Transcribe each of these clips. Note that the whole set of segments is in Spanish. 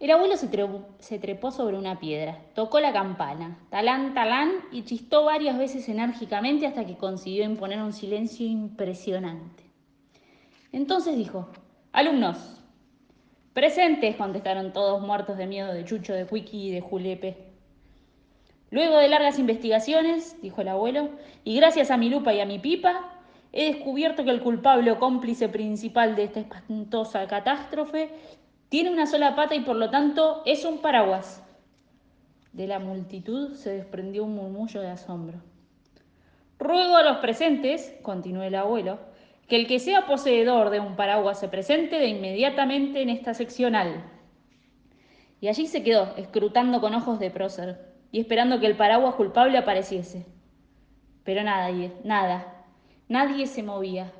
El abuelo se trepó, sobre una piedra, tocó la campana, talán, talán, y chistó varias veces enérgicamente hasta que consiguió imponer un silencio impresionante. Entonces dijo, alumnos, presentes, contestaron todos muertos de miedo de Chucho, de Cuiqui y de Julepe. Luego de largas investigaciones, dijo el abuelo, y gracias a mi lupa y a mi pipa, he descubierto que el culpable o cómplice principal de esta espantosa catástrofe tiene una sola pata y por lo tanto es un paraguas. De la multitud se desprendió un murmullo de asombro. Ruego a los presentes, continuó el abuelo, que el que sea poseedor de un paraguas se presente de inmediatamente en esta seccional. Y allí se quedó, escrutando con ojos de prócer y esperando que el paraguas culpable apareciese. Pero nadie, nada, nadie se movía.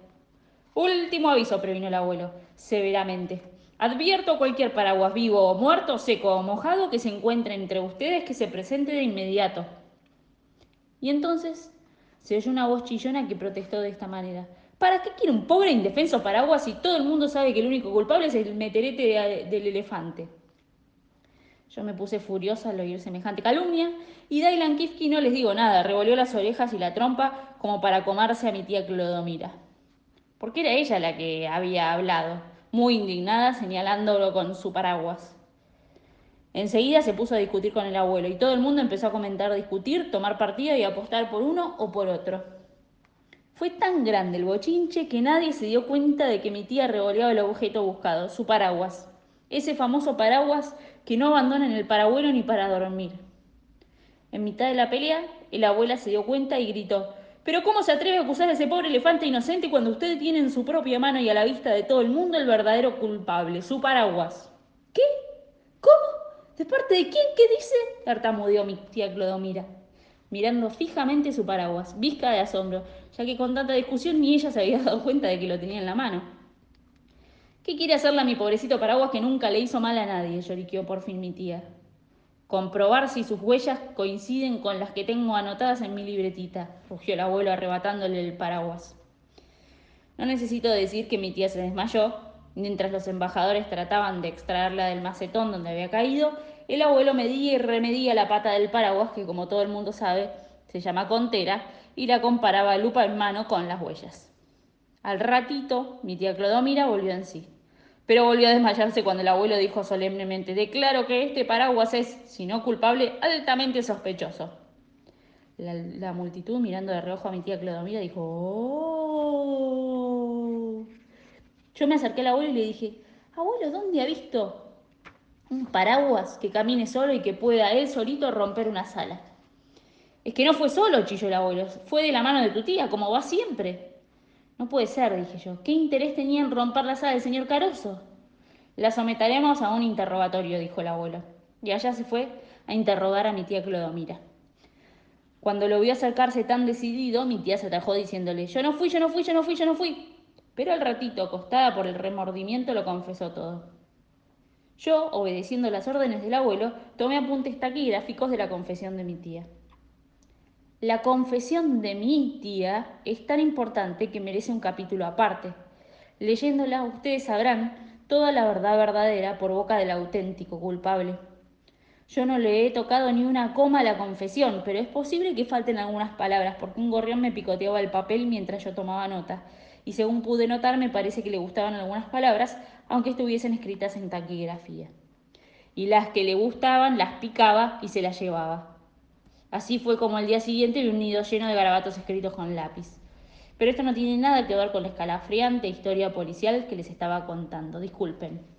Último aviso, previno el abuelo, severamente. Advierto a cualquier paraguas vivo o muerto, seco o mojado que se encuentre entre ustedes que se presente de inmediato. Y entonces se oyó una voz chillona que protestó de esta manera. ¿Para qué quiere un pobre indefenso paraguas si todo el mundo sabe que el único culpable es el meterete del elefante? Yo me puse furiosa al oír semejante calumnia y Dailan Kifki no les digo nada, revolvió las orejas y la trompa como para comarse a mi tía Clodomira. Porque era ella la que había hablado muy indignada, señalándolo con su paraguas. Enseguida se puso a discutir con el abuelo y todo el mundo empezó a comentar, discutir, tomar partida y apostar por uno o por otro. Fue tan grande el bochinche que nadie se dio cuenta de que mi tía revoleaba el objeto buscado, su paraguas. Ese famoso paraguas que no abandona en el parabuelo ni para dormir. En mitad de la pelea, el abuela se dio cuenta y gritó, pero ¿cómo se atreve a acusar a ese pobre elefante inocente cuando usted tiene en su propia mano y a la vista de todo el mundo el verdadero culpable, su paraguas? ¿Qué? ¿Cómo? ¿De parte de quién? ¿Qué dice? tartamudeó mi tía Clodomira, mirando fijamente su paraguas, visca de asombro, ya que con tanta discusión ni ella se había dado cuenta de que lo tenía en la mano. ¿Qué quiere hacerle a mi pobrecito paraguas que nunca le hizo mal a nadie? lloriqueó por fin mi tía. Comprobar si sus huellas coinciden con las que tengo anotadas en mi libretita, rugió el abuelo arrebatándole el paraguas. No necesito decir que mi tía se desmayó. Mientras los embajadores trataban de extraerla del macetón donde había caído, el abuelo medía y remedía la pata del paraguas, que como todo el mundo sabe, se llama contera, y la comparaba lupa en mano con las huellas. Al ratito, mi tía Clodomira volvió en sí pero volvió a desmayarse cuando el abuelo dijo solemnemente, declaro que este paraguas es, si no culpable, altamente sospechoso. La, multitud, mirando de reojo a mi tía Clodomira, dijo, oh. Yo me acerqué al abuelo y le dije, abuelo, ¿dónde ha visto un paraguas que camine solo y que pueda él solito romper una sala? Es que no fue solo, chilló el abuelo, fue de la mano de tu tía, como va siempre. No puede ser, dije yo. ¿Qué interés tenía en romper la sala del señor Caroso? La someteremos a un interrogatorio, dijo el abuelo. Y allá se fue a interrogar a mi tía Clodomira. Cuando lo vio acercarse tan decidido, mi tía se atajó diciéndole, yo no fui, yo no fui, yo no fui, yo no fui. Pero al ratito, acostada por el remordimiento, lo confesó todo. Yo, obedeciendo las órdenes del abuelo, tomé apuntes taquigráficos de la confesión de mi tía. La confesión de mi tía es tan importante que merece un capítulo aparte. Leyéndola ustedes sabrán toda la verdad verdadera por boca del auténtico culpable. Yo no le he tocado ni una coma a la confesión, pero es posible que falten algunas palabras porque un gorrión me picoteaba el papel mientras yo tomaba nota, y según pude notar me parece que le gustaban algunas palabras, aunque estuviesen escritas en taquigrafía. Y las que le gustaban las picaba y se las llevaba. Así fue como al día siguiente vi un nido lleno de garabatos escritos con lápiz. Pero esto no tiene nada que ver con la escalafriante historia policial que les estaba contando. Disculpen.